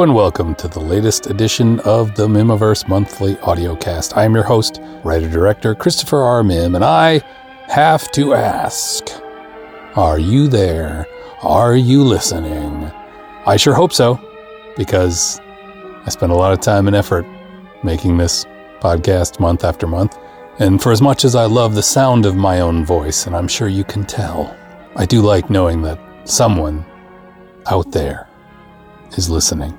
And welcome to the latest edition of the Mihmiverse Monthly Audiocast. I am your host, writer director Christopher R. Mihm, and I have to ask Are you there? Are you listening? I sure hope so, because I spent a lot of time and effort making this podcast month after month. And for as much as I love the sound of my own voice, and I'm sure you can tell, I do like knowing that someone out there is listening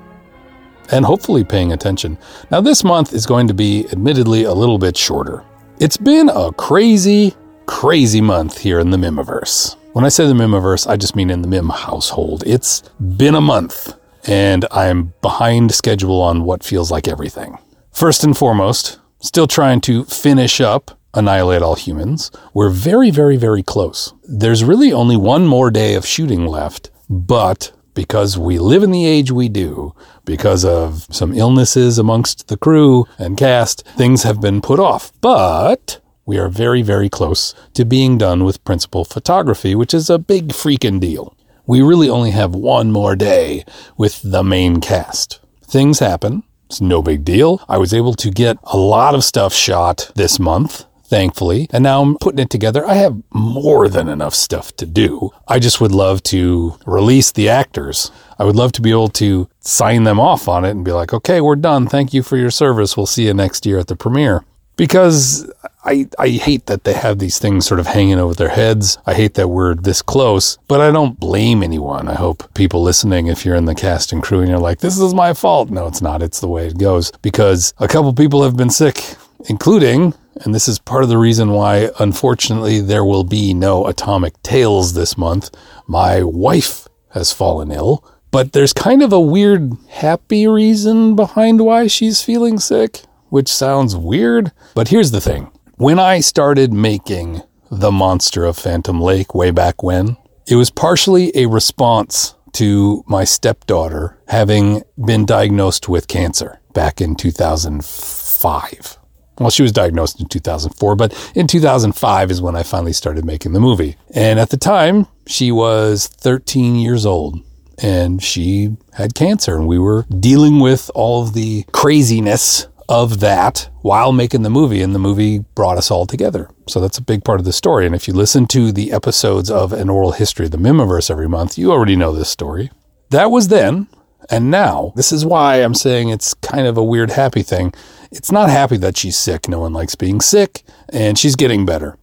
and hopefully paying attention. Now, this month is going to be admittedly a little bit shorter. It's been a crazy, crazy month here in the Mihmiverse. When I say the Mihmiverse, I just mean in the Mihm household. It's been a month, and I'm behind schedule on what feels like everything. First and foremost, still trying to finish up Annihilate All Humans. We're very, very, very close. There's really only one more day of shooting left, but because we live in the age we do, because of some illnesses amongst the crew and cast, things have been put off. But we are very, very close to being done with principal photography, which is a big freaking deal. We really only have one more day with the main cast. Things happen. It's no big deal. I was able to get a lot of stuff shot this month thankfully. And now I'm putting it together. I have more than enough stuff to do. I just would love to release the actors. I would love to be able to sign them off on it and be like, okay, we're done. Thank you for your service. We'll see you next year at the premiere. Because I, I hate that they have these things sort of hanging over their heads. I hate that we're this close, but I don't blame anyone. I hope people listening, if you're in the cast and crew and you're like, this is my fault. No, it's not. It's the way it goes because a couple people have been sick, including and this is part of the reason why, unfortunately, there will be no Atomic Tales this month. My wife has fallen ill, but there's kind of a weird, happy reason behind why she's feeling sick, which sounds weird. But here's the thing when I started making The Monster of Phantom Lake way back when, it was partially a response to my stepdaughter having been diagnosed with cancer back in 2005. Well, she was diagnosed in 2004, but in 2005 is when I finally started making the movie. And at the time, she was 13 years old and she had cancer, and we were dealing with all of the craziness of that while making the movie, and the movie brought us all together. So that's a big part of the story. And if you listen to the episodes of An Oral History of the Mihmiverse every month, you already know this story. That was then. And now, this is why I'm saying it's kind of a weird happy thing. It's not happy that she's sick. No one likes being sick, and she's getting better.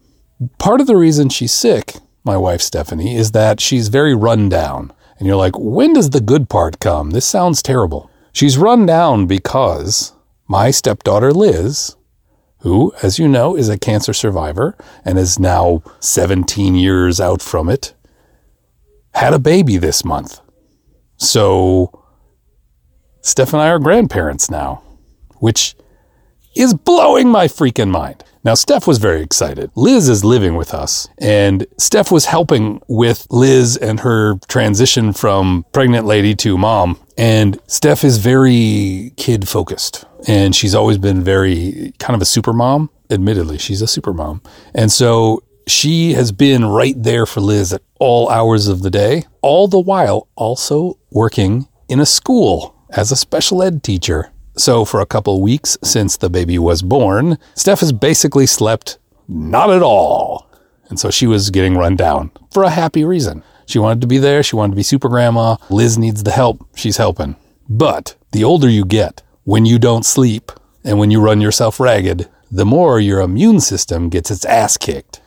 Part of the reason she's sick, my wife Stephanie, is that she's very run down. And you're like, when does the good part come? This sounds terrible. She's run down because my stepdaughter Liz, who, as you know, is a cancer survivor and is now 17 years out from it, had a baby this month. So Steph and I are grandparents now, which is blowing my freaking mind. Now, Steph was very excited. Liz is living with us, and Steph was helping with Liz and her transition from pregnant lady to mom. And Steph is very kid focused, and she's always been very kind of a super mom. Admittedly, she's a super mom. And so she has been right there for Liz at all hours of the day, all the while also working in a school as a special ed teacher. So, for a couple weeks since the baby was born, Steph has basically slept not at all. And so she was getting run down for a happy reason. She wanted to be there. She wanted to be super grandma. Liz needs the help. She's helping. But the older you get, when you don't sleep and when you run yourself ragged, the more your immune system gets its ass kicked.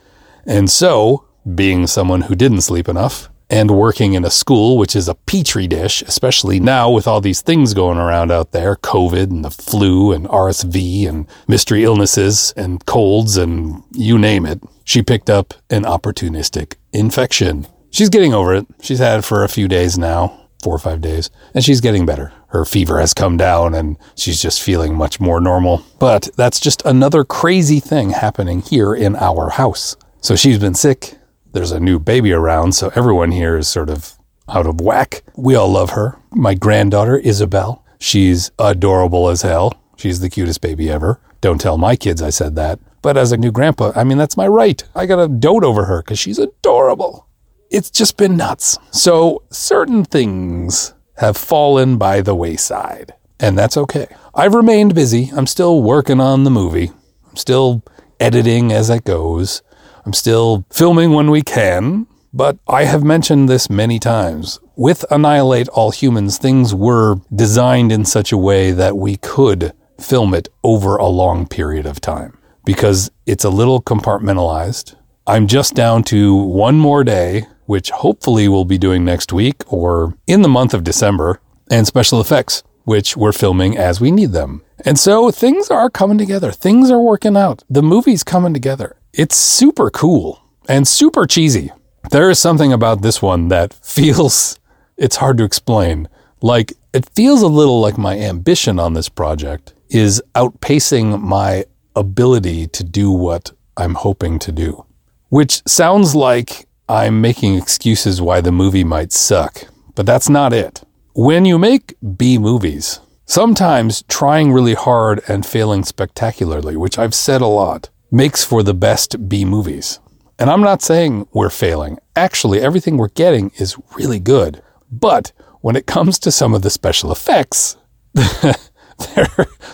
And so, being someone who didn't sleep enough, and working in a school, which is a petri dish, especially now with all these things going around out there COVID and the flu and RSV and mystery illnesses and colds and you name it. She picked up an opportunistic infection. She's getting over it. She's had it for a few days now, four or five days, and she's getting better. Her fever has come down and she's just feeling much more normal. But that's just another crazy thing happening here in our house. So she's been sick there's a new baby around, so everyone here is sort of out of whack. We all love her. My granddaughter, Isabel, she's adorable as hell. She's the cutest baby ever. Don't tell my kids I said that. But as a new grandpa, I mean, that's my right. I got to dote over her because she's adorable. It's just been nuts. So, certain things have fallen by the wayside. And that's okay. I've remained busy. I'm still working on the movie. I'm still editing as it goes. I'm still filming when we can. But I have mentioned this many times. With Annihilate All Humans, things were designed in such a way that we could film it over a long period of time because it's a little compartmentalized. I'm just down to one more day, which hopefully we'll be doing next week or in the month of December, and special effects, which we're filming as we need them. And so things are coming together. Things are working out. The movie's coming together. It's super cool and super cheesy. There is something about this one that feels, it's hard to explain. Like, it feels a little like my ambition on this project is outpacing my ability to do what I'm hoping to do. Which sounds like I'm making excuses why the movie might suck, but that's not it. When you make B movies, sometimes trying really hard and failing spectacularly, which I've said a lot, makes for the best B movies. And I'm not saying we're failing. Actually, everything we're getting is really good. But when it comes to some of the special effects, they're,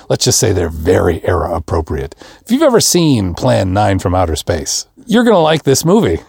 let's just say they're very era appropriate. If you've ever seen Plan 9 from Outer Space, you're going to like this movie.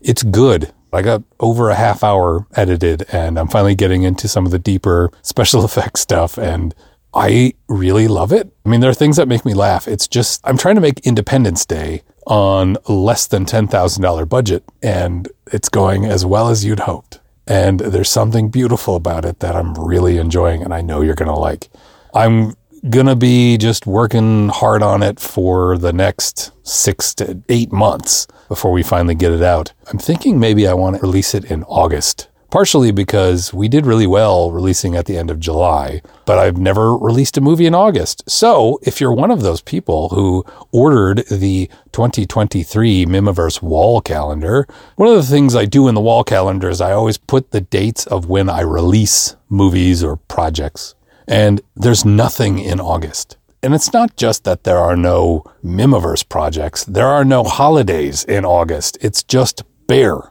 It's good. I got over a half hour edited and I'm finally getting into some of the deeper special effects stuff and I really love it. I mean, there are things that make me laugh. It's just, I'm trying to make Independence Day on less than $10,000 budget and it's going as well as you'd hoped. And there's something beautiful about it that I'm really enjoying and I know you're going to like. I'm going to be just working hard on it for the next six to eight months before we finally get it out. I'm thinking maybe I want to release it in August partially because we did really well releasing at the end of July, but I've never released a movie in August. So if you're one of those people who ordered the 2023 Mihmiverse wall calendar, one of the things I do in the wall calendar is I always put the dates of when I release movies or projects. And there's nothing in August. And it's not just that there are no Mihmiverse projects, there are no holidays in August. It's just bare.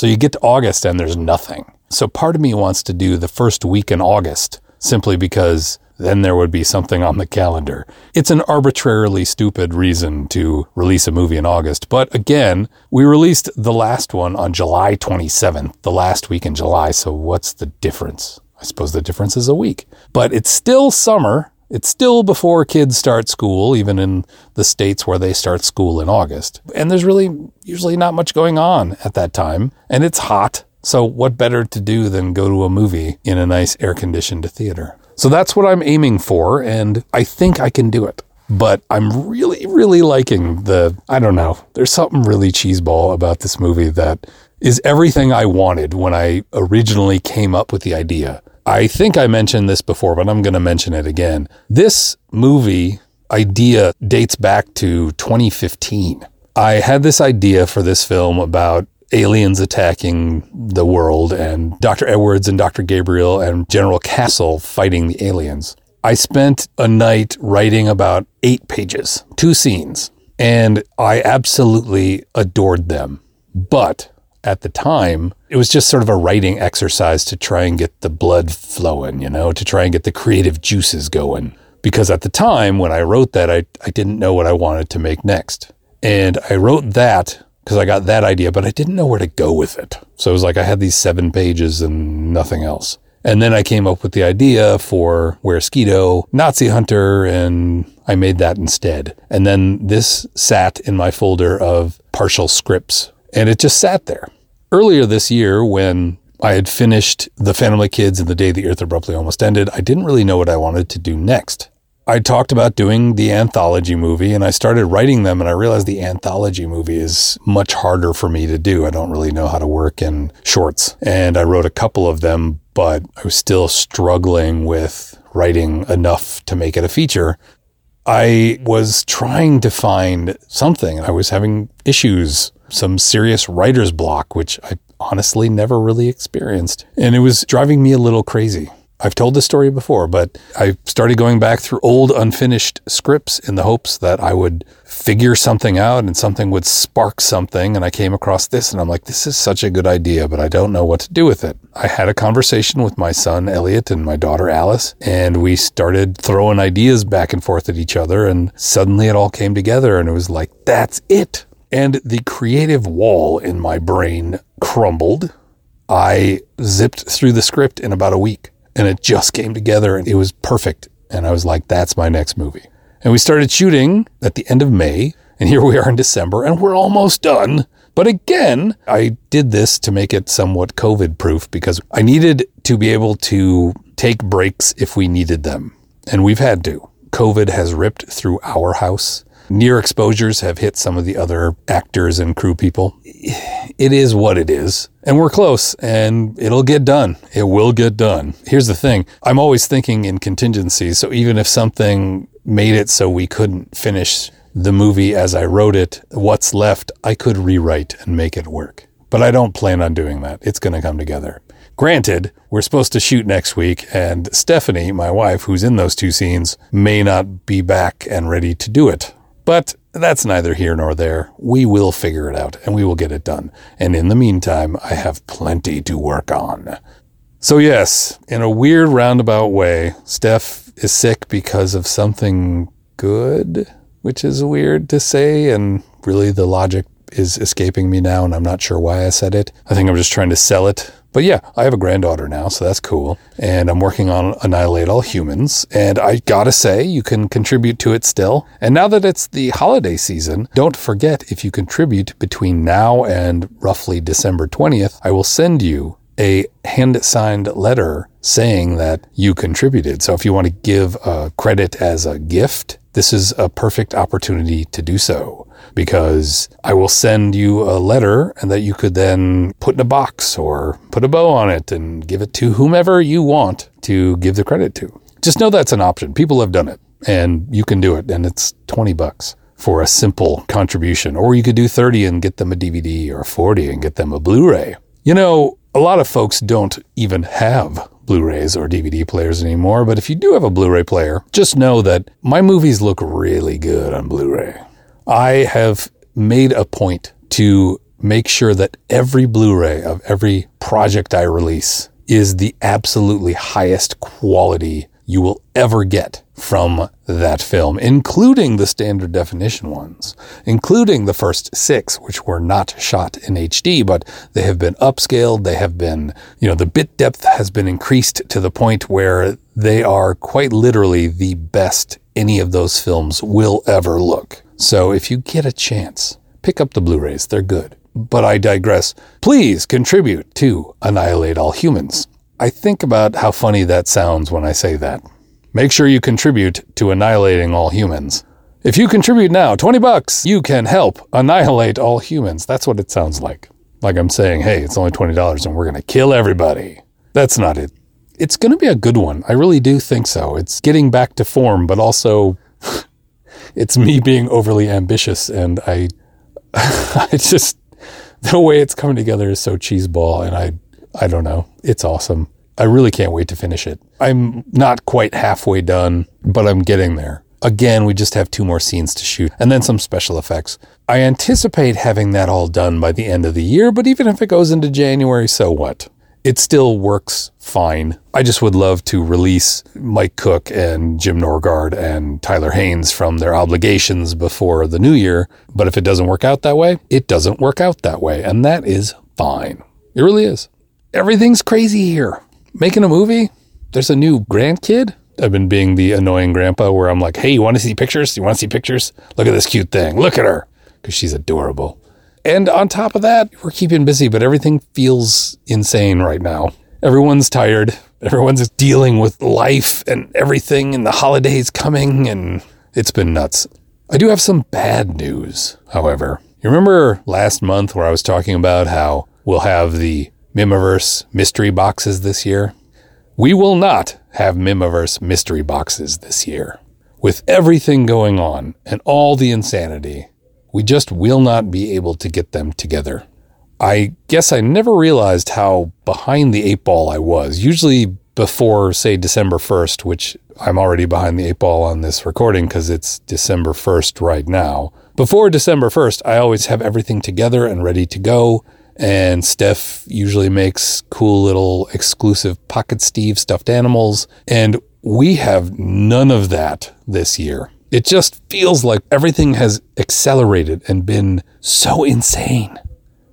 So you get to August and there's nothing. So part of me wants to do the first week in August simply because then there would be something on the calendar. It's an arbitrarily stupid reason to release a movie in August. But again, we released the last one on July 27th, the last week in July. So what's the difference? I suppose the difference is a week. But it's still summer. It's still before kids start school, even in the states where they start school in August. And there's really usually not much going on at that time. And it's hot. So, what better to do than go to a movie in a nice air conditioned theater? So, that's what I'm aiming for. And I think I can do it. But I'm really, really liking the, I don't know, there's something really cheeseball about this movie that is everything I wanted when I originally came up with the idea. I think I mentioned this before, but I'm going to mention it again. This movie idea dates back to 2015. I had this idea for this film about aliens attacking the world and Dr. Edwards and Dr. Gabriel and General Castle fighting the aliens. I spent a night writing about eight pages, two scenes, and I absolutely adored them. But at the time, it was just sort of a writing exercise to try and get the blood flowing, you know, to try and get the creative juices going. Because at the time when I wrote that, I, I didn't know what I wanted to make next. And I wrote that because I got that idea, but I didn't know where to go with it. So it was like I had these seven pages and nothing else. And then I came up with the idea for Weresquito, Nazi Hunter, and I made that instead. And then this sat in my folder of partial scripts and it just sat there. Earlier this year, when I had finished The Family Kids and The Day the Earth Abruptly Almost Ended, I didn't really know what I wanted to do next. I talked about doing the anthology movie and I started writing them and I realized the anthology movie is much harder for me to do. I don't really know how to work in shorts. And I wrote a couple of them, but I was still struggling with writing enough to make it a feature. I was trying to find something. I was having issues some serious writer's block, which I honestly never really experienced. And it was driving me a little crazy. I've told this story before, but I started going back through old unfinished scripts in the hopes that I would figure something out and something would spark something. And I came across this and I'm like, this is such a good idea, but I don't know what to do with it. I had a conversation with my son, Elliot, and my daughter, Alice, and we started throwing ideas back and forth at each other. And suddenly it all came together and it was like, that's it. And the creative wall in my brain crumbled. I zipped through the script in about a week and it just came together and it was perfect. And I was like, that's my next movie. And we started shooting at the end of May. And here we are in December and we're almost done. But again, I did this to make it somewhat COVID proof because I needed to be able to take breaks if we needed them. And we've had to. COVID has ripped through our house. Near exposures have hit some of the other actors and crew people. It is what it is. And we're close and it'll get done. It will get done. Here's the thing I'm always thinking in contingencies. So even if something made it so we couldn't finish the movie as I wrote it, what's left, I could rewrite and make it work. But I don't plan on doing that. It's going to come together. Granted, we're supposed to shoot next week, and Stephanie, my wife, who's in those two scenes, may not be back and ready to do it. But that's neither here nor there. We will figure it out and we will get it done. And in the meantime, I have plenty to work on. So, yes, in a weird roundabout way, Steph is sick because of something good, which is weird to say. And really, the logic is escaping me now, and I'm not sure why I said it. I think I'm just trying to sell it but yeah, I have a granddaughter now, so that's cool. And I'm working on Annihilate All Humans. And I gotta say, you can contribute to it still. And now that it's the holiday season, don't forget if you contribute between now and roughly December 20th, I will send you a hand signed letter saying that you contributed. So if you want to give a credit as a gift, this is a perfect opportunity to do so because I will send you a letter and that you could then put in a box or put a bow on it and give it to whomever you want to give the credit to. Just know that's an option. People have done it and you can do it and it's 20 bucks for a simple contribution. Or you could do 30 and get them a DVD or 40 and get them a Blu-ray. You know, a lot of folks don't even have Blu-rays or DVD players anymore, but if you do have a Blu-ray player, just know that my movies look really good on Blu-ray. I have made a point to make sure that every Blu-ray of every project I release is the absolutely highest quality you will ever get from that film, including the standard definition ones, including the first six, which were not shot in HD, but they have been upscaled. They have been, you know, the bit depth has been increased to the point where they are quite literally the best any of those films will ever look. So if you get a chance, pick up the Blu-rays. They're good. But I digress. Please contribute to Annihilate All Humans. I think about how funny that sounds when I say that. Make sure you contribute to annihilating all humans. If you contribute now, 20 bucks, you can help annihilate all humans. That's what it sounds like. Like I'm saying, hey, it's only $20 and we're going to kill everybody. That's not it. It's going to be a good one. I really do think so. It's getting back to form, but also it's me being overly ambitious and I I just the way it's coming together is so cheeseball and I I don't know. It's awesome. I really can't wait to finish it. I'm not quite halfway done, but I'm getting there. Again, we just have two more scenes to shoot and then some special effects. I anticipate having that all done by the end of the year, but even if it goes into January, so what? It still works fine. I just would love to release Mike Cook and Jim Norgard and Tyler Haynes from their obligations before the new year. But if it doesn't work out that way, it doesn't work out that way. And that is fine. It really is everything's crazy here. Making a movie, there's a new grandkid. I've been being the annoying grandpa where I'm like, hey, you want to see pictures? You want to see pictures? Look at this cute thing. Look at her. Because she's adorable. And on top of that, we're keeping busy, but everything feels insane right now. Everyone's tired. Everyone's dealing with life and everything, and the holidays coming, and it's been nuts. I do have some bad news, however. You remember last month where I was talking about how we'll have the Mihmiverse mystery boxes this year. We will not have Mihmiverse mystery boxes this year. With everything going on and all the insanity, we just will not be able to get them together. I guess I never realized how behind the eight ball I was. Usually before, say, December 1st, which I'm already behind the eight ball on this recording because it's December 1st right now. Before December 1st, I always have everything together and ready to go. And Steph usually makes cool little exclusive Pocket Steve stuffed animals. And we have none of that this year. It just feels like everything has accelerated and been so insane.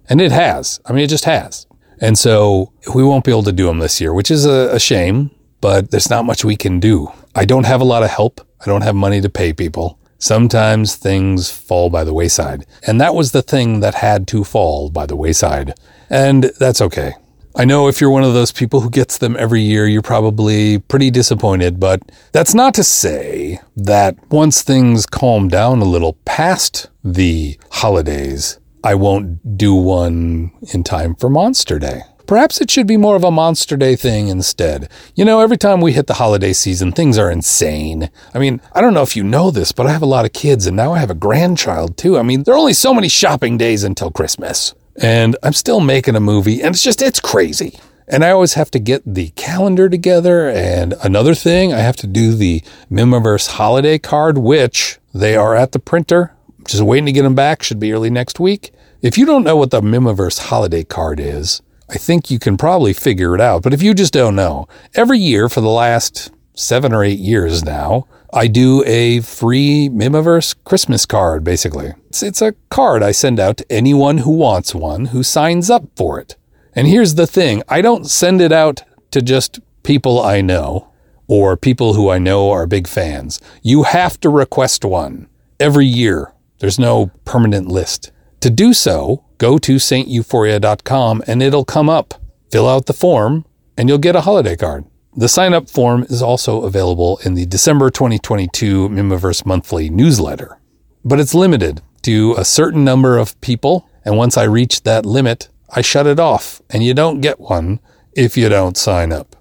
And it has. I mean, it just has. And so we won't be able to do them this year, which is a, a shame, but there's not much we can do. I don't have a lot of help. I don't have money to pay people. Sometimes things fall by the wayside. And that was the thing that had to fall by the wayside. And that's okay. I know if you're one of those people who gets them every year, you're probably pretty disappointed, but that's not to say that once things calm down a little past the holidays, I won't do one in time for Monster Day. Perhaps it should be more of a Monster Day thing instead. You know, every time we hit the holiday season, things are insane. I mean, I don't know if you know this, but I have a lot of kids and now I have a grandchild too. I mean, there are only so many shopping days until Christmas and I'm still making a movie, and it's just, it's crazy. And I always have to get the calendar together. And another thing, I have to do the Mihmiverse holiday card, which they are at the printer. Just waiting to get them back. Should be early next week. If you don't know what the Mihmiverse holiday card is, I think you can probably figure it out. But if you just don't know, every year for the last seven or eight years now, I do a free Mihmiverse Christmas card, basically. It's, it's a card I send out to anyone who wants one who signs up for it. And here's the thing I don't send it out to just people I know or people who I know are big fans. You have to request one every year. There's no permanent list. To do so, go to steuphoria.com and it'll come up. Fill out the form and you'll get a holiday card. The sign up form is also available in the December 2022 Mihmiverse Monthly newsletter, but it's limited to a certain number of people. And once I reach that limit, I shut it off and you don't get one if you don't sign up.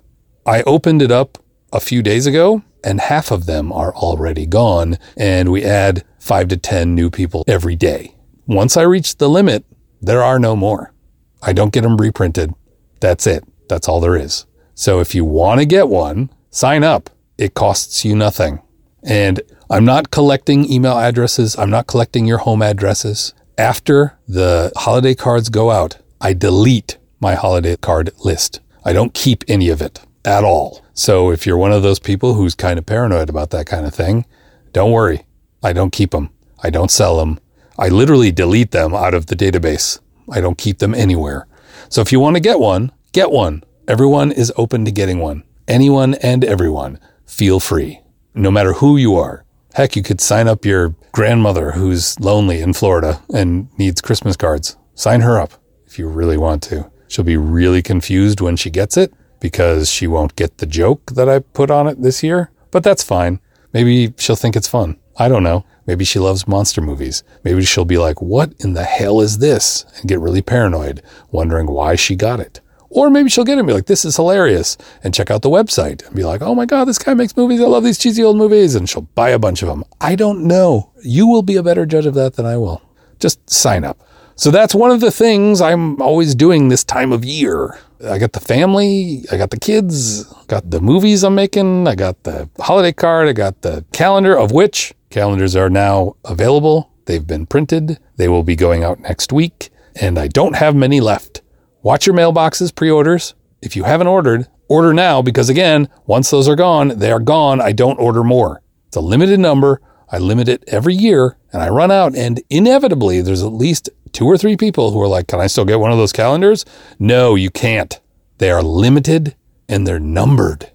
I opened it up a few days ago and half of them are already gone and we add five to 10 new people every day. Once I reach the limit, there are no more. I don't get them reprinted. That's it. That's all there is. So if you want to get one, sign up. It costs you nothing. And I'm not collecting email addresses. I'm not collecting your home addresses. After the holiday cards go out, I delete my holiday card list. I don't keep any of it at all. So if you're one of those people who's kind of paranoid about that kind of thing, don't worry. I don't keep them. I don't sell them. I literally delete them out of the database. I don't keep them anywhere. So if you want to get one, get one. Everyone is open to getting one. Anyone and everyone. Feel free. No matter who you are. Heck, you could sign up your grandmother who's lonely in Florida and needs Christmas cards. Sign her up if you really want to. She'll be really confused when she gets it because she won't get the joke that I put on it this year, but that's fine. Maybe she'll think it's fun. I don't know. Maybe she loves monster movies. Maybe she'll be like, what in the hell is this? And get really paranoid, wondering why she got it. Or maybe she'll get it and be like, this is hilarious, and check out the website and be like, oh my God, this guy makes movies. I love these cheesy old movies. And she'll buy a bunch of them. I don't know. You will be a better judge of that than I will. Just sign up. So that's one of the things I'm always doing this time of year. I got the family, I got the kids, got the movies I'm making, I got the holiday card, I got the calendar, of which calendars are now available. They've been printed. They will be going out next week, and I don't have many left. Watch your mailboxes, pre orders. If you haven't ordered, order now because, again, once those are gone, they are gone. I don't order more. It's a limited number. I limit it every year and I run out. And inevitably, there's at least two or three people who are like, Can I still get one of those calendars? No, you can't. They are limited and they're numbered.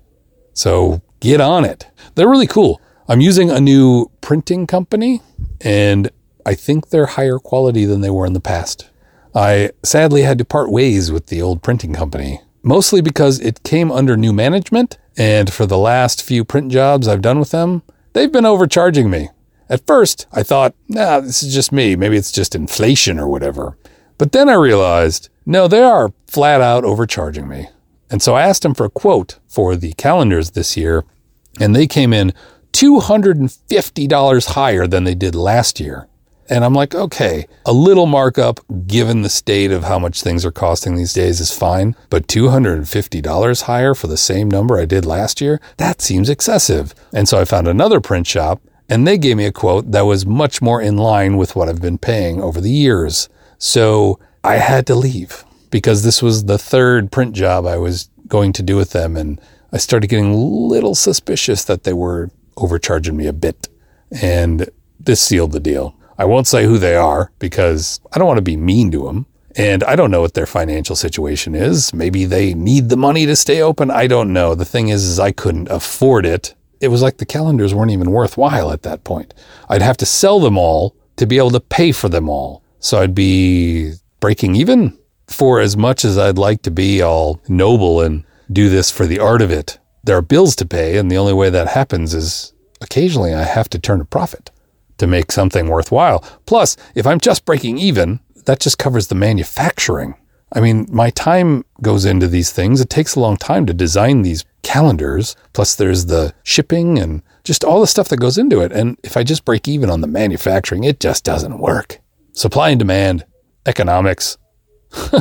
So get on it. They're really cool. I'm using a new printing company and I think they're higher quality than they were in the past. I sadly had to part ways with the old printing company, mostly because it came under new management, and for the last few print jobs I've done with them, they've been overcharging me. At first, I thought, nah, this is just me. Maybe it's just inflation or whatever. But then I realized, no, they are flat out overcharging me. And so I asked them for a quote for the calendars this year, and they came in $250 higher than they did last year. And I'm like, okay, a little markup given the state of how much things are costing these days is fine, but $250 higher for the same number I did last year, that seems excessive. And so I found another print shop and they gave me a quote that was much more in line with what I've been paying over the years. So I had to leave because this was the third print job I was going to do with them. And I started getting a little suspicious that they were overcharging me a bit. And this sealed the deal. I won't say who they are because I don't want to be mean to them. And I don't know what their financial situation is. Maybe they need the money to stay open. I don't know. The thing is, is I couldn't afford it. It was like the calendars weren't even worthwhile at that point. I'd have to sell them all to be able to pay for them all. So I'd be breaking even for as much as I'd like to be all noble and do this for the art of it. There are bills to pay, and the only way that happens is occasionally I have to turn a profit to make something worthwhile. Plus, if I'm just breaking even, that just covers the manufacturing. I mean, my time goes into these things. It takes a long time to design these calendars. Plus, there's the shipping and just all the stuff that goes into it. And if I just break even on the manufacturing, it just doesn't work. Supply and demand, economics.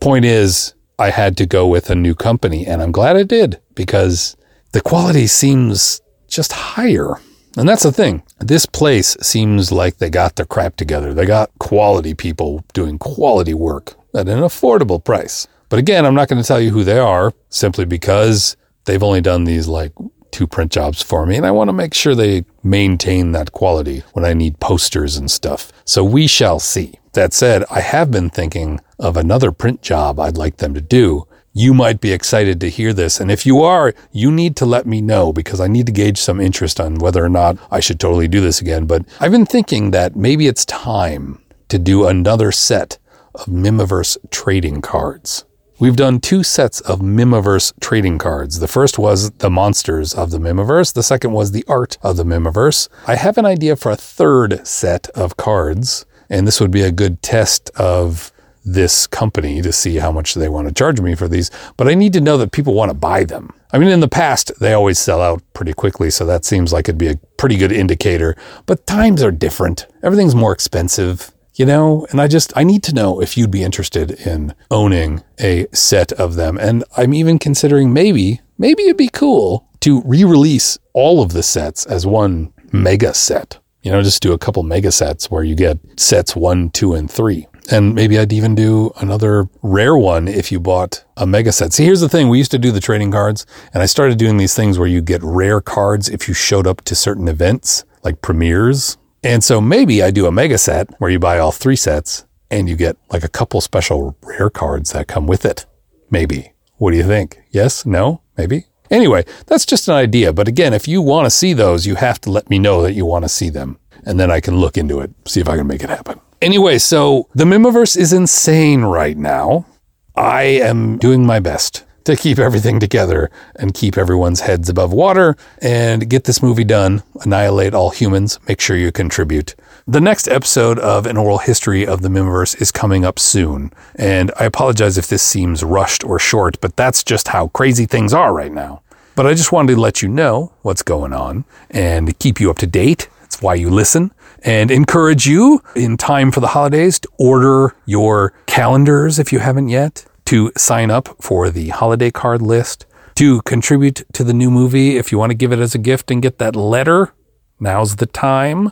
Point is, I had to go with a new company, and I'm glad I did because the quality seems just higher. And that's the thing. This place seems like they got their crap together. They got quality people doing quality work at an affordable price. But again, I'm not going to tell you who they are simply because they've only done these like two print jobs for me. And I want to make sure they maintain that quality when I need posters and stuff. So we shall see. That said, I have been thinking of another print job I'd like them to do you might be excited to hear this. And if you are, you need to let me know because I need to gauge some interest on whether or not I should totally do this again. But I've been thinking that maybe it's time to do another set of Mihmiverse trading cards. We've done two sets of Mihmiverse trading cards. The first was the monsters of the Mihmiverse. The second was the art of the Mihmiverse. I have an idea for a third set of cards, and this would be a good test of this company to see how much they want to charge me for these, but I need to know that people want to buy them. I mean, in the past, they always sell out pretty quickly, so that seems like it'd be a pretty good indicator. But times are different. Everything's more expensive, you know? And I just, I need to know if you'd be interested in owning a set of them. And I'm even considering maybe, maybe it'd be cool to re release all of the sets as one mega set. You know, just do a couple mega sets where you get sets one, two, and three. And maybe I'd even do another rare one if you bought a mega set. See, here's the thing. We used to do the trading cards and I started doing these things where you get rare cards if you showed up to certain events like premieres. And so maybe I do a mega set where you buy all three sets and you get like a couple special rare cards that come with it. Maybe. What do you think? Yes? No? Maybe? Anyway, that's just an idea. But again, if you want to see those, you have to let me know that you want to see them. And then I can look into it, see if I can make it happen. Anyway, so the Mihmiverse is insane right now. I am doing my best to keep everything together and keep everyone's heads above water and get this movie done, annihilate all humans, make sure you contribute. The next episode of An Oral History of the Mihmiverse is coming up soon, and I apologize if this seems rushed or short, but that's just how crazy things are right now. But I just wanted to let you know what's going on and keep you up to date. That's why you listen and encourage you in time for the holidays to order your calendars if you haven't yet, to sign up for the holiday card list, to contribute to the new movie if you want to give it as a gift and get that letter. Now's the time.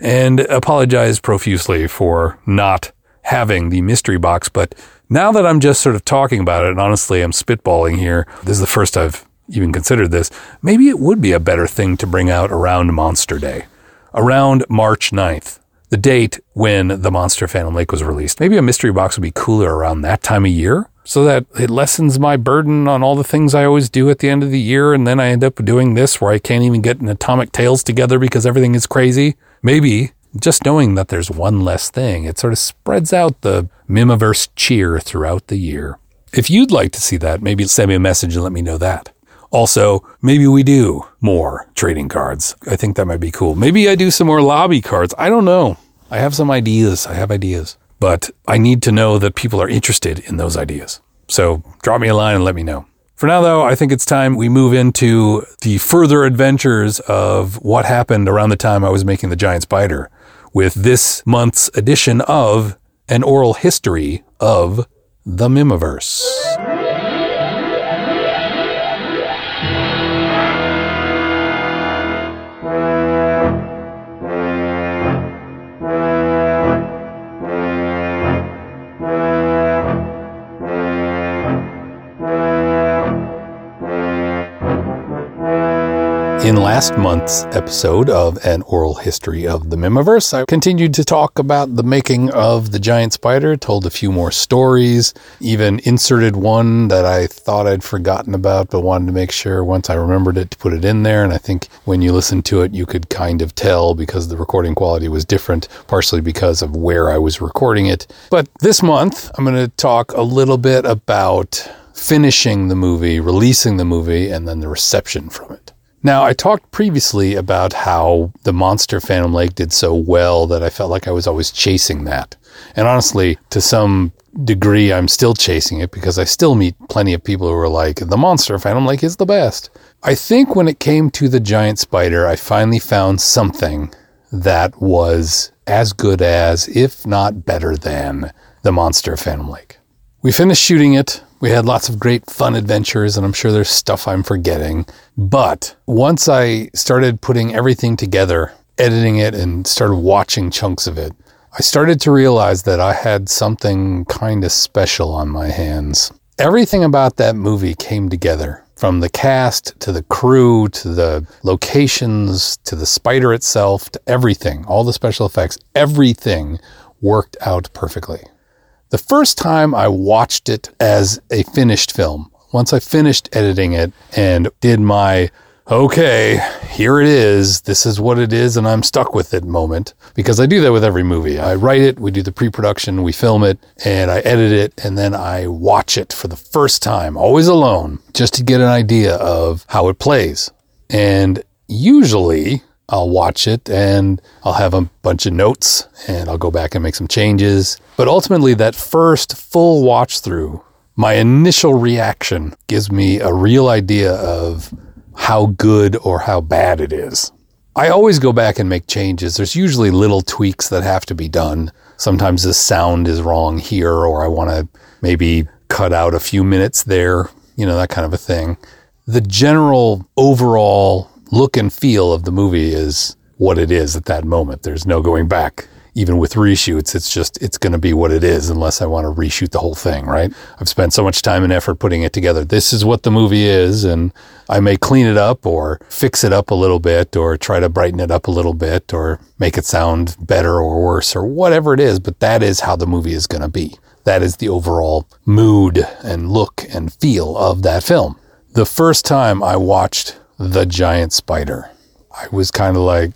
And apologize profusely for not having the mystery box, but now that I'm just sort of talking about it, and honestly, I'm spitballing here, this is the first I've even considered this, maybe it would be a better thing to bring out around Monster Day around March 9th, the date when The Monster Phantom Lake was released. Maybe a mystery box would be cooler around that time of year so that it lessens my burden on all the things I always do at the end of the year. And then I end up doing this where I can't even get an Atomic Tales together because everything is crazy. Maybe just knowing that there's one less thing, it sort of spreads out the Mihmiverse cheer throughout the year. If you'd like to see that, maybe send me a message and let me know that. Also, maybe we do more trading cards. I think that might be cool. Maybe I do some more lobby cards. I don't know. I have some ideas. I have ideas. But I need to know that people are interested in those ideas. So drop me a line and let me know. For now, though, I think it's time we move into the further adventures of what happened around the time I was making The Giant Spider with this month's edition of An Oral History of the Mihmiverse. In last month's episode of An Oral History of the Mihmiverse, I continued to talk about the making of the giant spider, told a few more stories, even inserted one that I thought I'd forgotten about, but wanted to make sure once I remembered it to put it in there. And I think when you listen to it, you could kind of tell because the recording quality was different, partially because of where I was recording it. But this month, I'm going to talk a little bit about finishing the movie, releasing the movie, and then the reception from it. Now, I talked previously about how the monster Phantom Lake did so well that I felt like I was always chasing that. And honestly, to some degree, I'm still chasing it because I still meet plenty of people who are like, the monster Phantom Lake is the best. I think when it came to the giant spider, I finally found something that was as good as, if not better than, the monster Phantom Lake. We finished shooting it. We had lots of great fun adventures, and I'm sure there's stuff I'm forgetting. But once I started putting everything together, editing it, and started watching chunks of it, I started to realize that I had something kind of special on my hands. Everything about that movie came together from the cast to the crew to the locations to the spider itself to everything, all the special effects, everything worked out perfectly. The first time I watched it as a finished film, once I finished editing it and did my, okay, here it is, this is what it is, and I'm stuck with it moment, because I do that with every movie. I write it, we do the pre production, we film it, and I edit it, and then I watch it for the first time, always alone, just to get an idea of how it plays. And usually, I'll watch it and I'll have a bunch of notes and I'll go back and make some changes. But ultimately, that first full watch through, my initial reaction gives me a real idea of how good or how bad it is. I always go back and make changes. There's usually little tweaks that have to be done. Sometimes the sound is wrong here, or I want to maybe cut out a few minutes there, you know, that kind of a thing. The general overall look and feel of the movie is what it is at that moment. There's no going back. Even with reshoots, it's just, it's going to be what it is unless I want to reshoot the whole thing, right? I've spent so much time and effort putting it together. This is what the movie is. And I may clean it up or fix it up a little bit or try to brighten it up a little bit or make it sound better or worse or whatever it is. But that is how the movie is going to be. That is the overall mood and look and feel of that film. The first time I watched the giant spider. I was kind of like,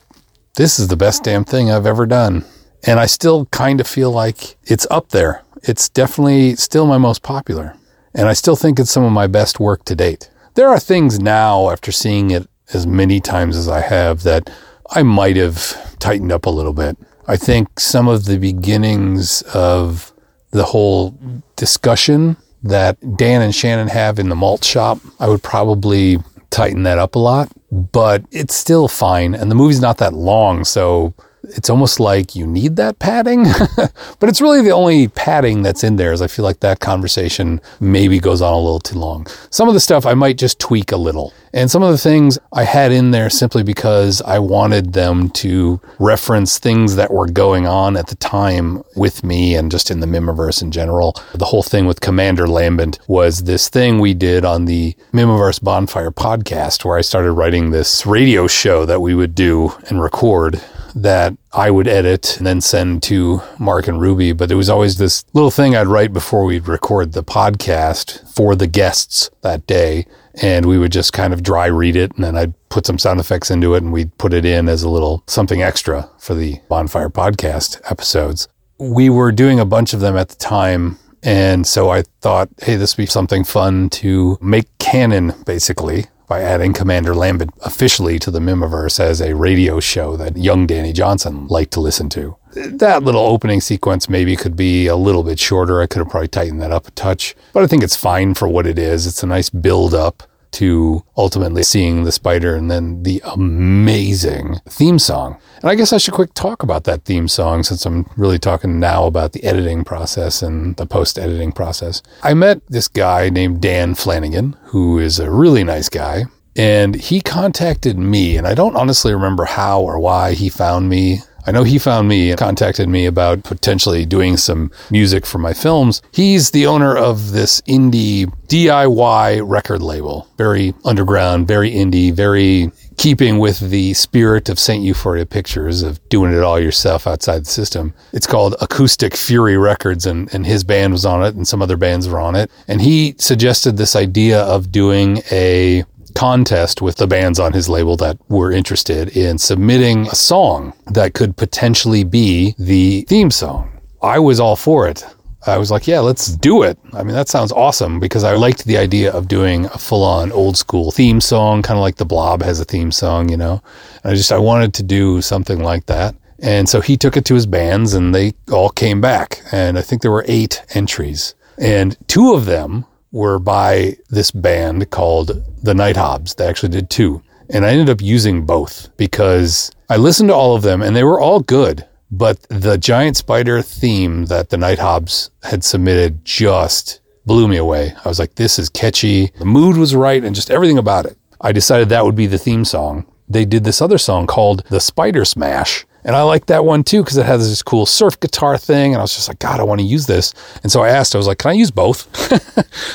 this is the best damn thing I've ever done. And I still kind of feel like it's up there. It's definitely still my most popular. And I still think it's some of my best work to date. There are things now, after seeing it as many times as I have, that I might have tightened up a little bit. I think some of the beginnings of the whole discussion that Dan and Shannon have in the malt shop, I would probably tighten that up a lot, but it's still fine. And the movie's not that long, so it's almost like you need that padding, but it's really the only padding that's in there. Is I feel like that conversation maybe goes on a little too long. Some of the stuff I might just tweak a little, and some of the things I had in there simply because I wanted them to reference things that were going on at the time with me and just in the Mihmiverse in general. The whole thing with Commander Lambent was this thing we did on the Mihmiverse Bonfire podcast, where I started writing this radio show that we would do and record that I would edit and then send to Mark and Ruby. But it was always this little thing I'd write before we'd record the podcast for the guests that day. And we would just kind of dry read it. And then I'd put some sound effects into it and we'd put it in as a little something extra for the Bonfire podcast episodes. We were doing a bunch of them at the time. And so I thought, hey, this would be something fun to make canon, basically, by adding Commander Lambert officially to the Mihmiverse as a radio show that young Danny Johnson liked to listen to. That little opening sequence maybe could be a little bit shorter. I could have probably tightened that up a touch, but I think it's fine for what it is. It's a nice build up to ultimately seeing the spider and then the amazing theme song. And I guess I should quick talk about that theme song since I'm really talking now about the editing process and the post editing process. I met this guy named Dan Flanagan, who is a really nice guy. And he contacted me, and I don't honestly remember how or why he found me. I know he found me and contacted me about potentially doing some music for my films. He's the owner of this indie DIY record label, very underground, very indie, very keeping with the spirit of St. Euphoria Pictures of doing it all yourself outside the system. It's called Acoustic Fury Records, and, and his band was on it, and some other bands were on it. And he suggested this idea of doing a contest with the bands on his label that were interested in submitting a song that could potentially be the theme song. I was all for it. I was like, yeah, let's do it. I mean, that sounds awesome because I liked the idea of doing a full on old school theme song, kind of like the Blob has a theme song, you know? And I just, I wanted to do something like that. And so he took it to his bands and they all came back. And I think there were eight entries. And two of them were by this band called the Night Hobbs. They actually did two. And I ended up using both because I listened to all of them and they were all good. But the giant spider theme that the Night Hobbs had submitted just blew me away. I was like, this is catchy. The mood was right and just everything about it. I decided that would be the theme song. They did this other song called The Spider Smash. And I like that one too because it has this cool surf guitar thing. And I was just like, God, I want to use this. And so I asked, I was like, can I use both?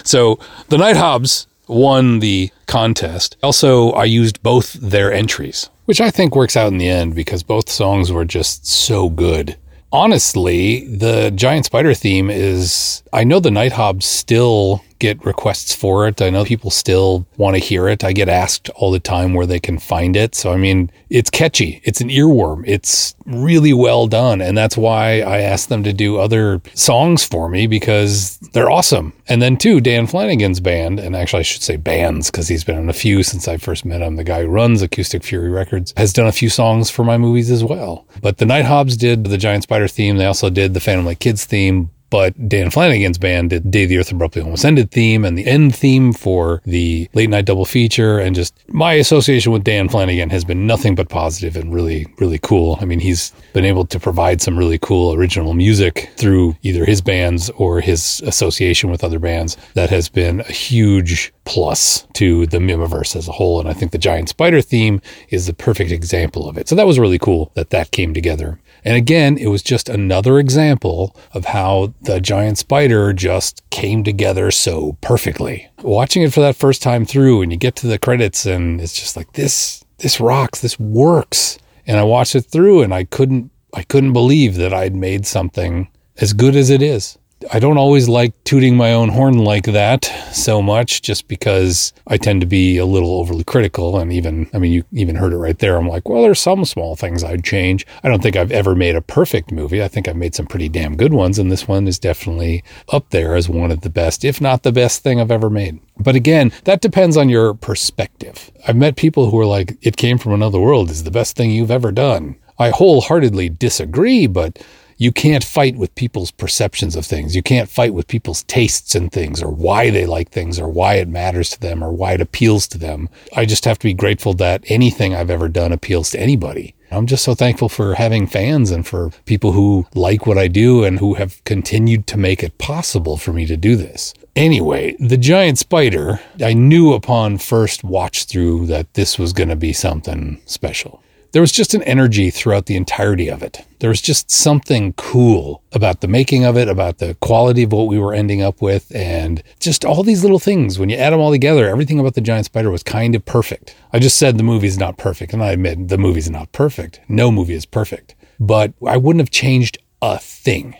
so the Night Hobbs won the contest. Also, I used both their entries, which I think works out in the end because both songs were just so good. Honestly, the Giant Spider theme is, I know the Night Hobbs still get requests for it. I know people still want to hear it. I get asked all the time where they can find it. So, I mean, it's catchy. It's an earworm. It's really well done. And that's why I asked them to do other songs for me because they're awesome. And then, too, Dan Flanagan's band, and actually, I should say bands because he's been in a few since I first met him. The guy who runs Acoustic Fury Records has done a few songs for my movies as well. But the Night Hobbs did the Giant Spider theme. They also did the Phantom Kids theme but Dan Flanagan's band did Day the Earth Abruptly Almost Ended theme and the end theme for the late night double feature. And just my association with Dan Flanagan has been nothing but positive and really, really cool. I mean, he's been able to provide some really cool original music through either his bands or his association with other bands that has been a huge plus to the Mihmiverse as a whole. And I think the Giant Spider theme is the perfect example of it. So that was really cool that that came together. And again, it was just another example of how the giant spider just came together so perfectly. Watching it for that first time through and you get to the credits and it's just like this this rocks, this works. And I watched it through and I couldn't I couldn't believe that I'd made something as good as it is. I don't always like tooting my own horn like that so much just because I tend to be a little overly critical. And even, I mean, you even heard it right there. I'm like, well, there's some small things I'd change. I don't think I've ever made a perfect movie. I think I've made some pretty damn good ones. And this one is definitely up there as one of the best, if not the best thing I've ever made. But again, that depends on your perspective. I've met people who are like, it came from another world is the best thing you've ever done. I wholeheartedly disagree, but you can't fight with people's perceptions of things. You can't fight with people's tastes in things or why they like things or why it matters to them or why it appeals to them. I just have to be grateful that anything I've ever done appeals to anybody. I'm just so thankful for having fans and for people who like what I do and who have continued to make it possible for me to do this. Anyway, the giant spider, I knew upon first watch through that this was going to be something special there was just an energy throughout the entirety of it. There was just something cool about the making of it, about the quality of what we were ending up with, and just all these little things. When you add them all together, everything about the giant spider was kind of perfect. I just said the movie's not perfect, and I admit the movie's not perfect. No movie is perfect, but I wouldn't have changed a thing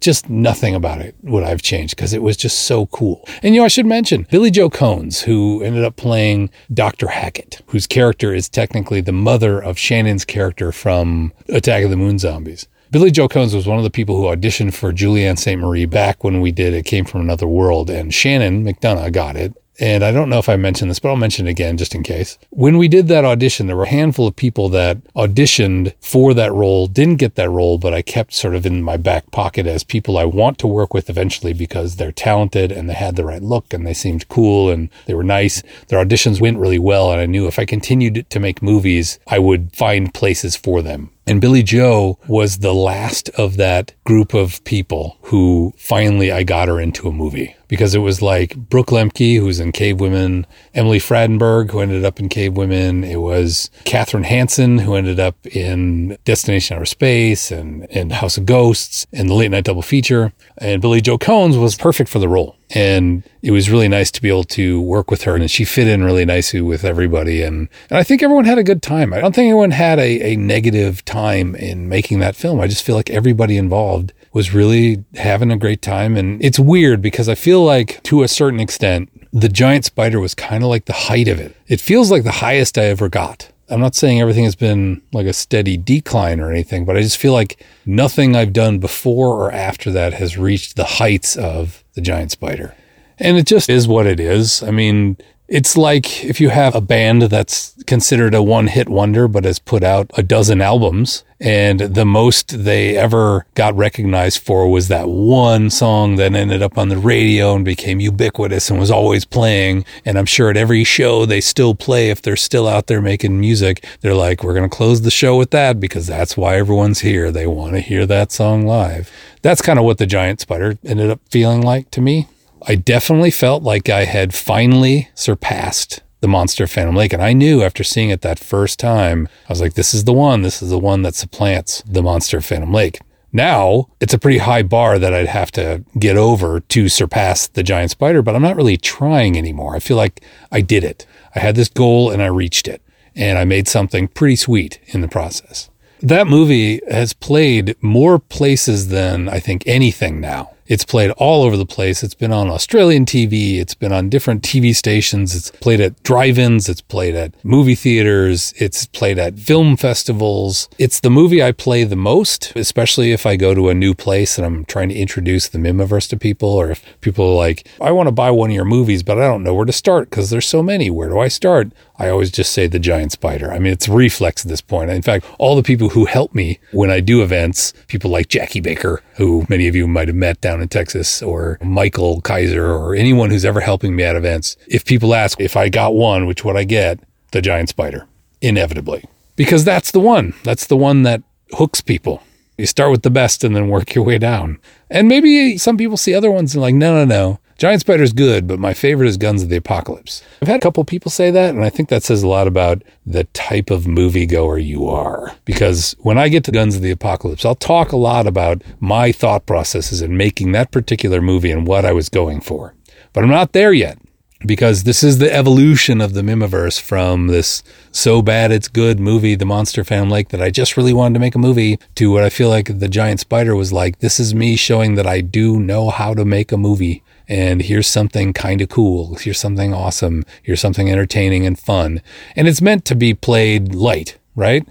just nothing about it would I've changed because it was just so cool. And you know, I should mention Billy Joe Cones, who ended up playing Dr. Hackett, whose character is technically the mother of Shannon's character from Attack of the Moon Zombies. Billy Joe Cones was one of the people who auditioned for Julianne St. Marie back when we did It Came from Another World, and Shannon McDonough got it. And I don't know if I mentioned this, but I'll mention it again just in case. When we did that audition, there were a handful of people that auditioned for that role, didn't get that role, but I kept sort of in my back pocket as people I want to work with eventually because they're talented and they had the right look and they seemed cool and they were nice. Their auditions went really well. And I knew if I continued to make movies, I would find places for them. And Billy Joe was the last of that group of people who finally I got her into a movie because it was like Brooke Lemke, who's in Cave Women, Emily Friedenberg, who ended up in Cave Women. It was Kathryn Hansen, who ended up in Destination Outer Space and, and House of Ghosts and the Late Night Double Feature. And Billy Joe Cones was perfect for the role. And it was really nice to be able to work with her and she fit in really nicely with everybody. And, and I think everyone had a good time. I don't think anyone had a, a negative time in making that film. I just feel like everybody involved was really having a great time. And it's weird because I feel like to a certain extent, the giant spider was kind of like the height of it. It feels like the highest I ever got. I'm not saying everything has been like a steady decline or anything, but I just feel like nothing I've done before or after that has reached the heights of the giant spider. And it just is what it is. I mean, it's like if you have a band that's considered a one hit wonder, but has put out a dozen albums, and the most they ever got recognized for was that one song that ended up on the radio and became ubiquitous and was always playing. And I'm sure at every show they still play if they're still out there making music. They're like, we're going to close the show with that because that's why everyone's here. They want to hear that song live. That's kind of what the Giant Spider ended up feeling like to me. I definitely felt like I had finally surpassed the monster Phantom Lake. And I knew after seeing it that first time, I was like, this is the one. This is the one that supplants the monster Phantom Lake. Now it's a pretty high bar that I'd have to get over to surpass the giant spider, but I'm not really trying anymore. I feel like I did it. I had this goal and I reached it and I made something pretty sweet in the process. That movie has played more places than I think anything now. It's played all over the place. It's been on Australian TV. It's been on different TV stations. It's played at drive-ins. It's played at movie theaters. It's played at film festivals. It's the movie I play the most, especially if I go to a new place and I'm trying to introduce the Mihmiverse to people or if people are like, I want to buy one of your movies, but I don't know where to start because there's so many. Where do I start? I always just say the giant spider. I mean, it's reflex at this point. In fact, all the people who help me when I do events, people like Jackie Baker, who many of you might have met down in Texas, or Michael Kaiser, or anyone who's ever helping me at events, if people ask if I got one, which would I get? The giant spider, inevitably. Because that's the one. That's the one that hooks people. You start with the best and then work your way down. And maybe some people see other ones and like, no, no, no. Giant Spider's good, but my favorite is Guns of the Apocalypse. I've had a couple people say that, and I think that says a lot about the type of moviegoer you are. Because when I get to Guns of the Apocalypse, I'll talk a lot about my thought processes in making that particular movie and what I was going for. But I'm not there yet because this is the evolution of the Mihmiverse from this so bad it's good movie, The Monster Phantom Lake, that I just really wanted to make a movie, to what I feel like The Giant Spider was like. This is me showing that I do know how to make a movie and here's something kind of cool. Here's something awesome. Here's something entertaining and fun. And it's meant to be played light, right?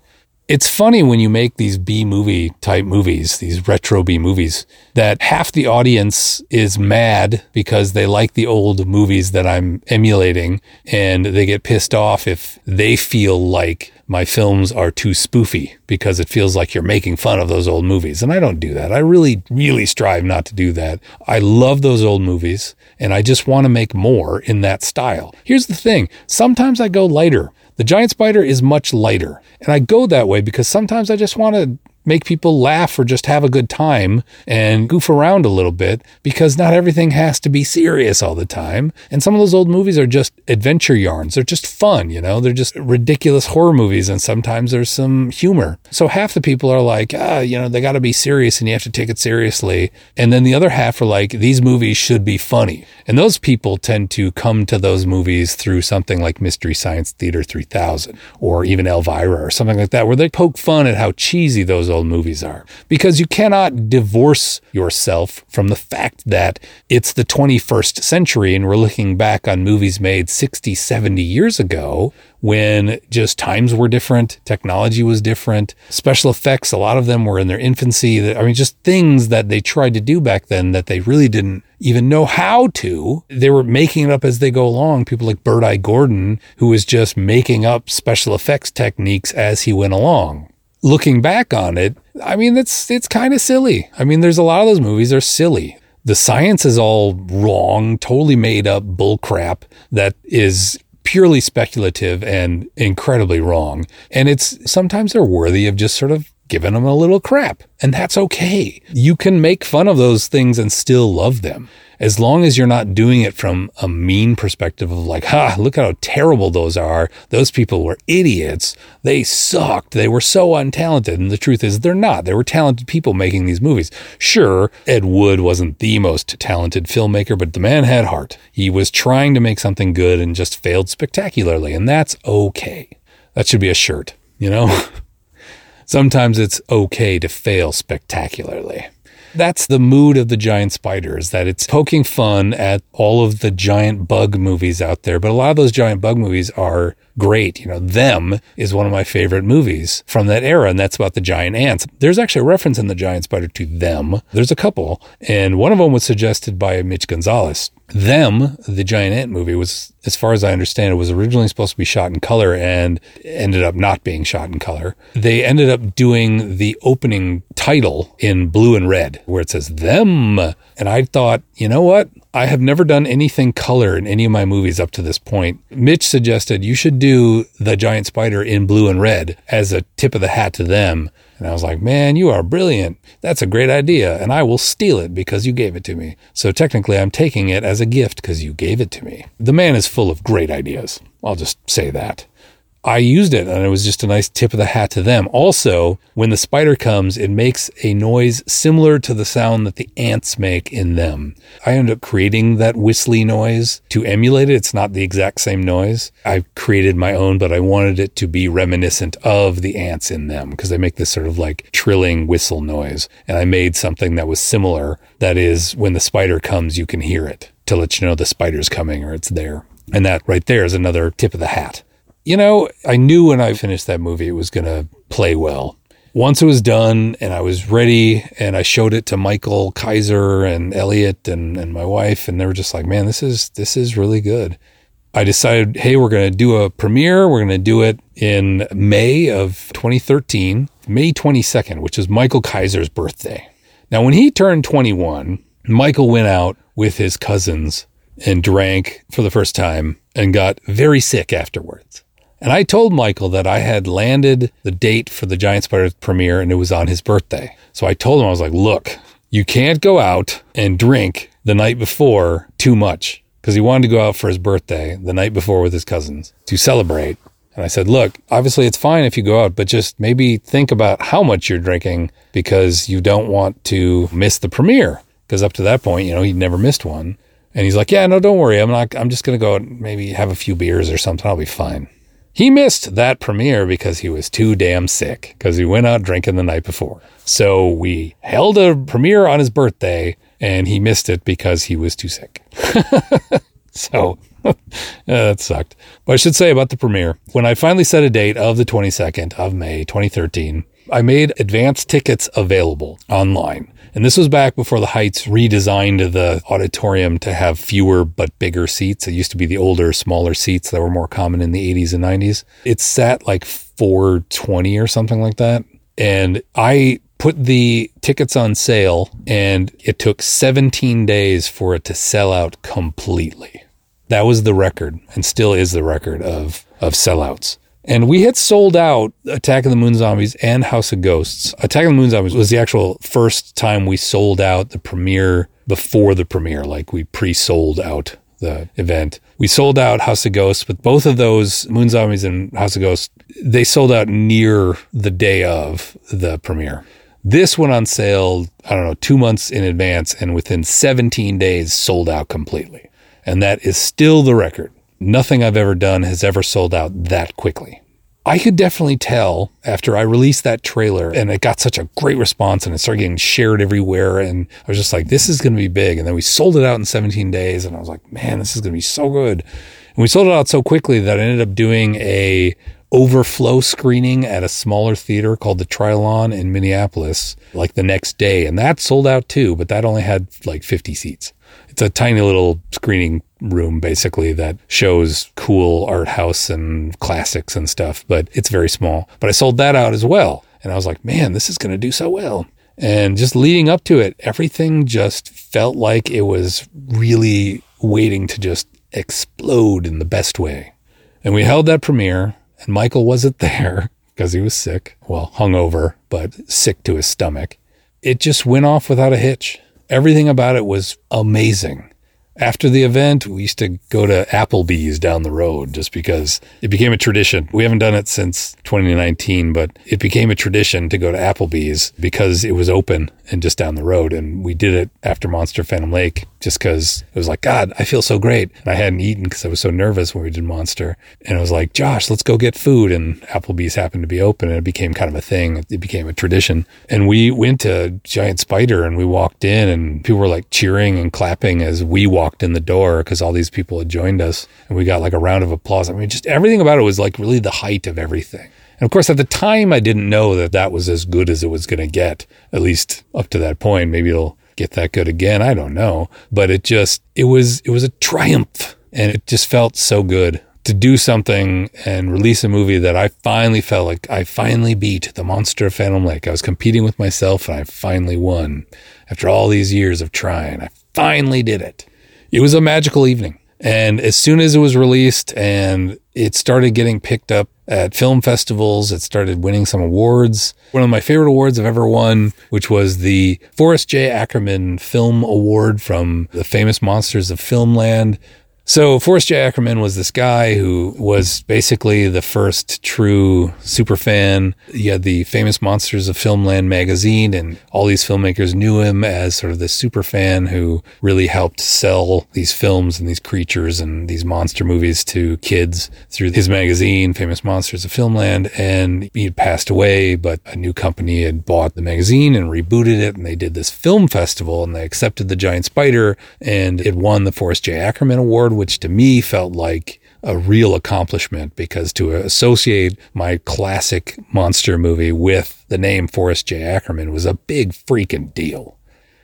It's funny when you make these B movie type movies, these retro B movies, that half the audience is mad because they like the old movies that I'm emulating and they get pissed off if they feel like my films are too spoofy because it feels like you're making fun of those old movies. And I don't do that. I really, really strive not to do that. I love those old movies and I just want to make more in that style. Here's the thing. Sometimes I go lighter. The giant spider is much lighter. And I go that way because sometimes I just want to make people laugh or just have a good time and goof around a little bit because not everything has to be serious all the time. And some of those old movies are just adventure yarns. They're just fun, you know, they're just ridiculous horror movies. And sometimes there's some humor. So half the people are like, ah, you know, they got to be serious and you have to take it seriously. And then the other half are like, these movies should be funny. And those people tend to come to those movies through something like Mystery Science Theater 3000 or even Elvira or something like that, where they poke fun at how cheesy those old superhero movies are. Because you cannot divorce yourself from the fact that it's the 21st century and we're looking back on movies made 60, 70 years ago when just times were different, technology was different, special effects, a lot of them were in their infancy. I mean, just things that they tried to do back then that they really didn't even know how to. They were making it up as they go along. People like Bert I. Gordon, who was just making up special effects techniques as he went along. Looking back on it, I mean, it's, it's kind of silly. I mean, there's a lot of those movies are silly. The science is all wrong, totally made up bullcrap that is purely speculative and incredibly wrong. And it's sometimes they're worthy of just sort of giving them a little crap. And that's okay. You can make fun of those things and still love them as long as you're not doing it from a mean perspective of like, ha, look how terrible those are. Those people were idiots. They sucked. They were so untalented. And the truth is, they're not. They were talented people making these movies. Sure, Ed Wood wasn't the most talented filmmaker, but the man had heart. He was trying to make something good and just failed spectacularly. And that's okay. That should be a shirt, you know? Sometimes it's okay to fail spectacularly. That's the mood of the giant spider is that it's poking fun at all of the giant bug movies out there. But a lot of those giant bug movies are great. You know, Them is one of my favorite movies from that era, and that's about the giant ants. There's actually a reference in The Giant Spider to Them. There's a couple, and one of them was suggested by Mitch Gonzalez. Them, the giant ant movie, was, as far as I understand, it was originally supposed to be shot in color and ended up not being shot in color. They ended up doing the opening title in blue and red, where it says Them. And I thought, you know what? I have never done anything color in any of my movies up to this point. Mitch suggested you should do the giant spider in blue and red as a tip of the hat to them. And I was like, man, you are brilliant. That's a great idea. And I will steal it because you gave it to me. So technically, I'm taking it as a gift because you gave it to me. The man is full of great ideas. I'll just say that. I used it and it was just a nice tip of the hat to them. Also, when the spider comes, it makes a noise similar to the sound that the ants make in them. I ended up creating that whistly noise to emulate it. It's not the exact same noise. I created my own, but I wanted it to be reminiscent of the ants in them because they make this sort of like trilling whistle noise. And I made something that was similar. That is, when the spider comes, you can hear it to let you know the spider's coming or it's there. And that right there is another tip of the hat you know, I knew when I finished that movie it was going to play well. Once it was done and I was ready and I showed it to Michael Kaiser and Elliot and, and my wife and they were just like, man, this is, this is really good. I decided, hey, we're going to do a premiere. We're going to do it in May of 2013, May 22nd, which is Michael Kaiser's birthday. Now, when he turned 21, Michael went out with his cousins and drank for the first time and got very sick afterwards. And I told Michael that I had landed the date for the Giant Spider premiere and it was on his birthday. So I told him, I was like, look, you can't go out and drink the night before too much because he wanted to go out for his birthday the night before with his cousins to celebrate. And I said, look, obviously it's fine if you go out, but just maybe think about how much you're drinking because you don't want to miss the premiere. Because up to that point, you know, he'd never missed one. And he's like, yeah, no, don't worry. I'm not, I'm just going to go and maybe have a few beers or something. I'll be fine. He missed that premiere because he was too damn sick because he went out drinking the night before. So we held a premiere on his birthday and he missed it because he was too sick. so yeah, that sucked. But I should say about the premiere, when I finally set a date of the 22nd of May 2013, I made advance tickets available online. And this was back before the Heights redesigned the auditorium to have fewer but bigger seats. It used to be the older, smaller seats that were more common in the 80s and 90s. It sat like 420 or something like that. And I put the tickets on sale and it took 17 days for it to sell out completely. That was the record and still is the record of, of sellouts. And we had sold out Attack of the Moon Zombies and House of Ghosts. Attack of the Moon Zombies was the actual first time we sold out the premiere before the premiere, like we pre sold out the event. We sold out House of Ghosts, but both of those, Moon Zombies and House of Ghosts, they sold out near the day of the premiere. This went on sale, I don't know, two months in advance and within 17 days sold out completely. And that is still the record. Nothing I've ever done has ever sold out that quickly. I could definitely tell after I released that trailer and it got such a great response and it started getting shared everywhere. And I was just like, this is going to be big. And then we sold it out in 17 days. And I was like, man, this is going to be so good. And we sold it out so quickly that I ended up doing a overflow screening at a smaller theater called the Trylon in Minneapolis, like the next day. And that sold out too, but that only had like 50 seats. It's a tiny little screening room basically that shows cool art house and classics and stuff, but it's very small. But I sold that out as well. And I was like, man, this is going to do so well. And just leading up to it, everything just felt like it was really waiting to just explode in the best way. And we held that premiere, and Michael wasn't there because he was sick. Well, hungover, but sick to his stomach. It just went off without a hitch. Everything about it was amazing. After the event, we used to go to Applebee's down the road just because it became a tradition. We haven't done it since 2019, but it became a tradition to go to Applebee's because it was open and just down the road. And we did it after Monster Phantom Lake just because it was like, God, I feel so great. And I hadn't eaten because I was so nervous when we did Monster. And I was like, Josh, let's go get food. And Applebee's happened to be open and it became kind of a thing. It became a tradition. And we went to Giant Spider and we walked in and people were like cheering and clapping as we walked walked in the door because all these people had joined us and we got like a round of applause. I mean, just everything about it was like really the height of everything. And of course, at the time, I didn't know that that was as good as it was going to get, at least up to that point. Maybe it'll get that good again. I don't know. But it just, it was, it was a triumph and it just felt so good to do something and release a movie that I finally felt like I finally beat the monster of Phantom Lake. I was competing with myself and I finally won after all these years of trying. I finally did it it was a magical evening. And as soon as it was released and it started getting picked up at film festivals, it started winning some awards. One of my favorite awards I've ever won, which was the Forrest J. Ackerman Film Award from the famous Monsters of Filmland. So Forrest J. Ackerman was this guy who was basically the first true super fan. He had the famous Monsters of Filmland magazine, and all these filmmakers knew him as sort of this super fan who really helped sell these films and these creatures and these monster movies to kids through his magazine, Famous Monsters of Filmland. And he had passed away, but a new company had bought the magazine and rebooted it, and they did this film festival, and they accepted the Giant Spider, and it won the Forrest J. Ackerman Award which to me felt like a real accomplishment because to associate my classic monster movie with the name Forrest J. Ackerman was a big freaking deal.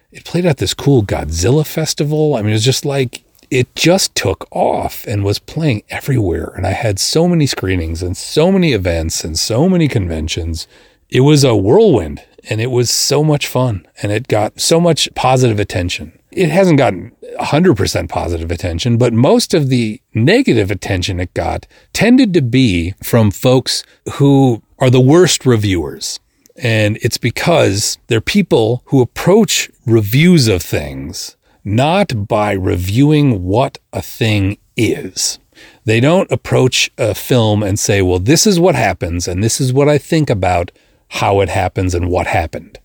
It played at this cool Godzilla festival. I mean, it was just like, it just took off and was playing everywhere. And I had so many screenings and so many events and so many conventions. It was a whirlwind and it was so much fun and it got so much positive attention it hasn't gotten 100% positive attention, but most of the negative attention it got tended to be from folks who are the worst reviewers. And it's because they're people who approach reviews of things not by reviewing what a thing is. They don't approach a film and say, well, this is what happens, and this is what I think about how it happens and what happened.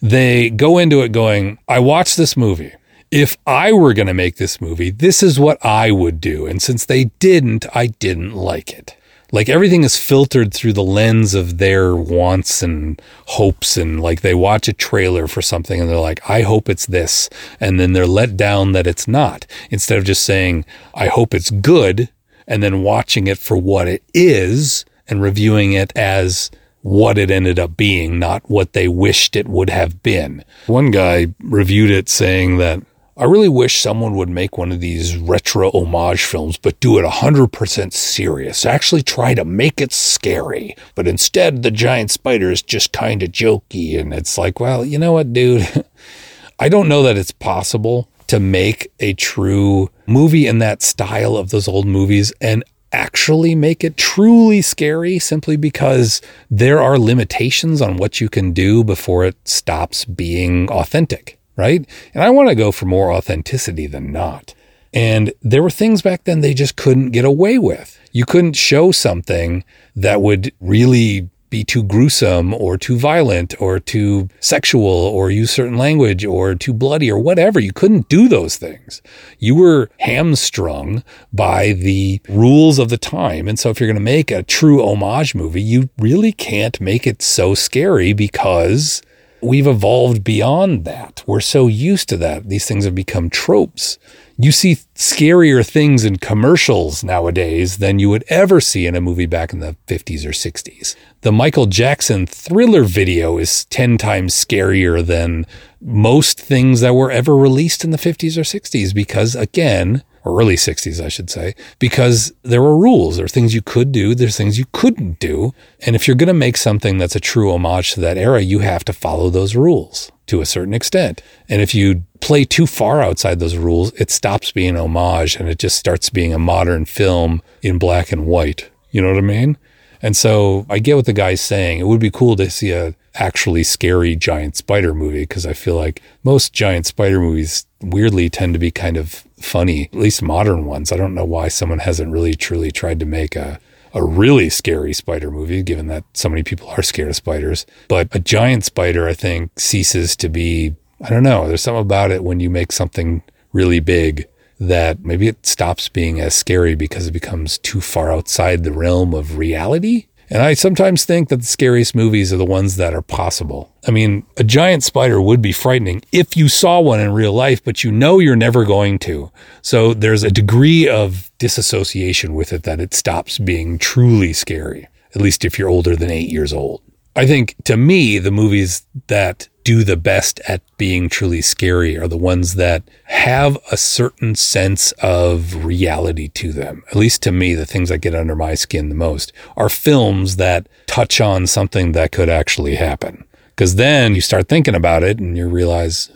They go into it going, I watched this movie if I were going to make this movie, this is what I would do. And since they didn't, I didn't like it. Like everything is filtered through the lens of their wants and hopes. And like they watch a trailer for something and they're like, I hope it's this. And then they're let down that it's not. Instead of just saying, I hope it's good. And then watching it for what it is and reviewing it as what it ended up being, not what they wished it would have been. One guy reviewed it saying that I really wish someone would make one of these retro homage films, but do it 100% serious. Actually try to make it scary. But instead, the giant spider is just kind of jokey. And it's like, well, you know what, dude? I don't know that it's possible to make a true movie in that style of those old movies and actually make it truly scary simply because there are limitations on what you can do before it stops being authentic right? And I want to go for more authenticity than not. And there were things back then they just couldn't get away with. You couldn't show something that would really be too gruesome or too violent or too sexual or use certain language or too bloody or whatever. You couldn't do those things. You were hamstrung by the rules of the time. And so if you're going to make a true homage movie, you really can't make it so scary because we've evolved beyond that. We're so used to that. These things have become tropes. You see scarier things in commercials nowadays than you would ever see in a movie back in the 50s or 60s. The Michael Jackson thriller video is 10 times scarier than most things that were ever released in the 50s or 60s because, again, or early 60s, I should say, because there were rules. There are things you could do, there's things you couldn't do. And if you're going to make something that's a true homage to that era, you have to follow those rules to a certain extent. And if you play too far outside those rules, it stops being homage and it just starts being a modern film in black and white. You know what I mean? And so I get what the guy's saying. It would be cool to see a actually scary giant spider movie because I feel like most giant spider movies weirdly tend to be kind of funny, at least modern ones. I don't know why someone hasn't really truly tried to make a a really scary spider movie, given that so many people are scared of spiders. But a giant spider, I think, ceases to be, I don't know, there's something about it when you make something really big that maybe it stops being as scary because it becomes too far outside the realm of reality. And I sometimes think that the scariest movies are the ones that are possible. I mean, a giant spider would be frightening if you saw one in real life, but you know you're never going to. So there's a degree of disassociation with it that it stops being truly scary, at least if you're older than eight years old. I think to me, the movies that do the best at being truly scary are the ones that have a certain sense of reality to them. At least to me, the things that get under my skin the most are films that touch on something that could actually happen. Because then you start thinking about it and you realize,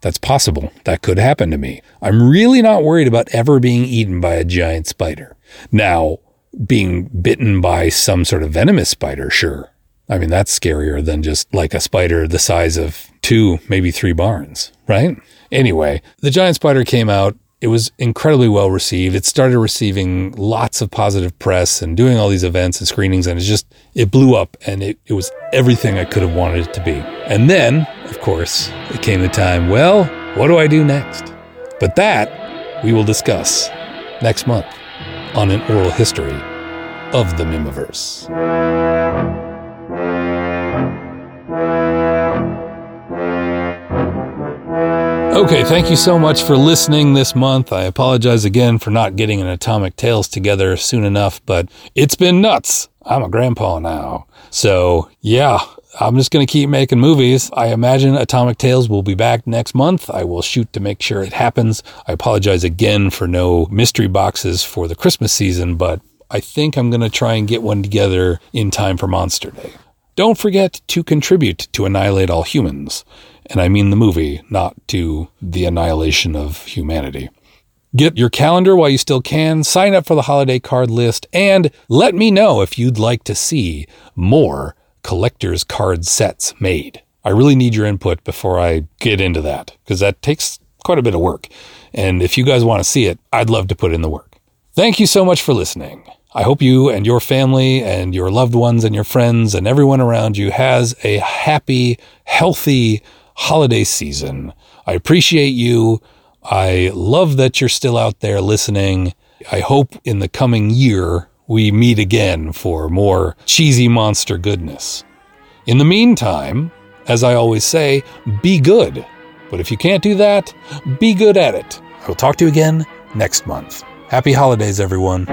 that's possible. That could happen to me. I'm really not worried about ever being eaten by a giant spider. Now, being bitten by some sort of venomous spider, sure. I mean, that's scarier than just like a spider the size of two, maybe three barns, right? Anyway, the giant spider came out. It was incredibly well received. It started receiving lots of positive press and doing all these events and screenings, and it just it blew up and it, it was everything I could have wanted it to be. And then, of course, it came the time, well, what do I do next? But that we will discuss next month on an oral history of the Mihmiverse. Thank you so much for listening this month. I apologize again for not getting an Atomic Tales together soon enough, but it's been nuts. I'm a grandpa now. So, yeah, I'm just going to keep making movies. I imagine Atomic Tales will be back next month. I will shoot to make sure it happens. I apologize again for no mystery boxes for the Christmas season, but I think I'm going to try and get one together in time for Monster Day. Don't forget to contribute to Annihilate All Humans. And I mean the movie, not to the annihilation of humanity. Get your calendar while you still can, sign up for the holiday card list, and let me know if you'd like to see more collector's card sets made. I really need your input before I get into that, because that takes quite a bit of work. And if you guys want to see it, I'd love to put in the work. Thank you so much for listening. I hope you and your family and your loved ones and your friends and everyone around you has a happy, healthy, holiday season. I appreciate you. I love that you're still out there listening. I hope in the coming year we meet again for more cheesy monster goodness. In the meantime, as I always say, be good. But if you can't do that, be good at it. I will talk to you again next month. Happy holidays, everyone.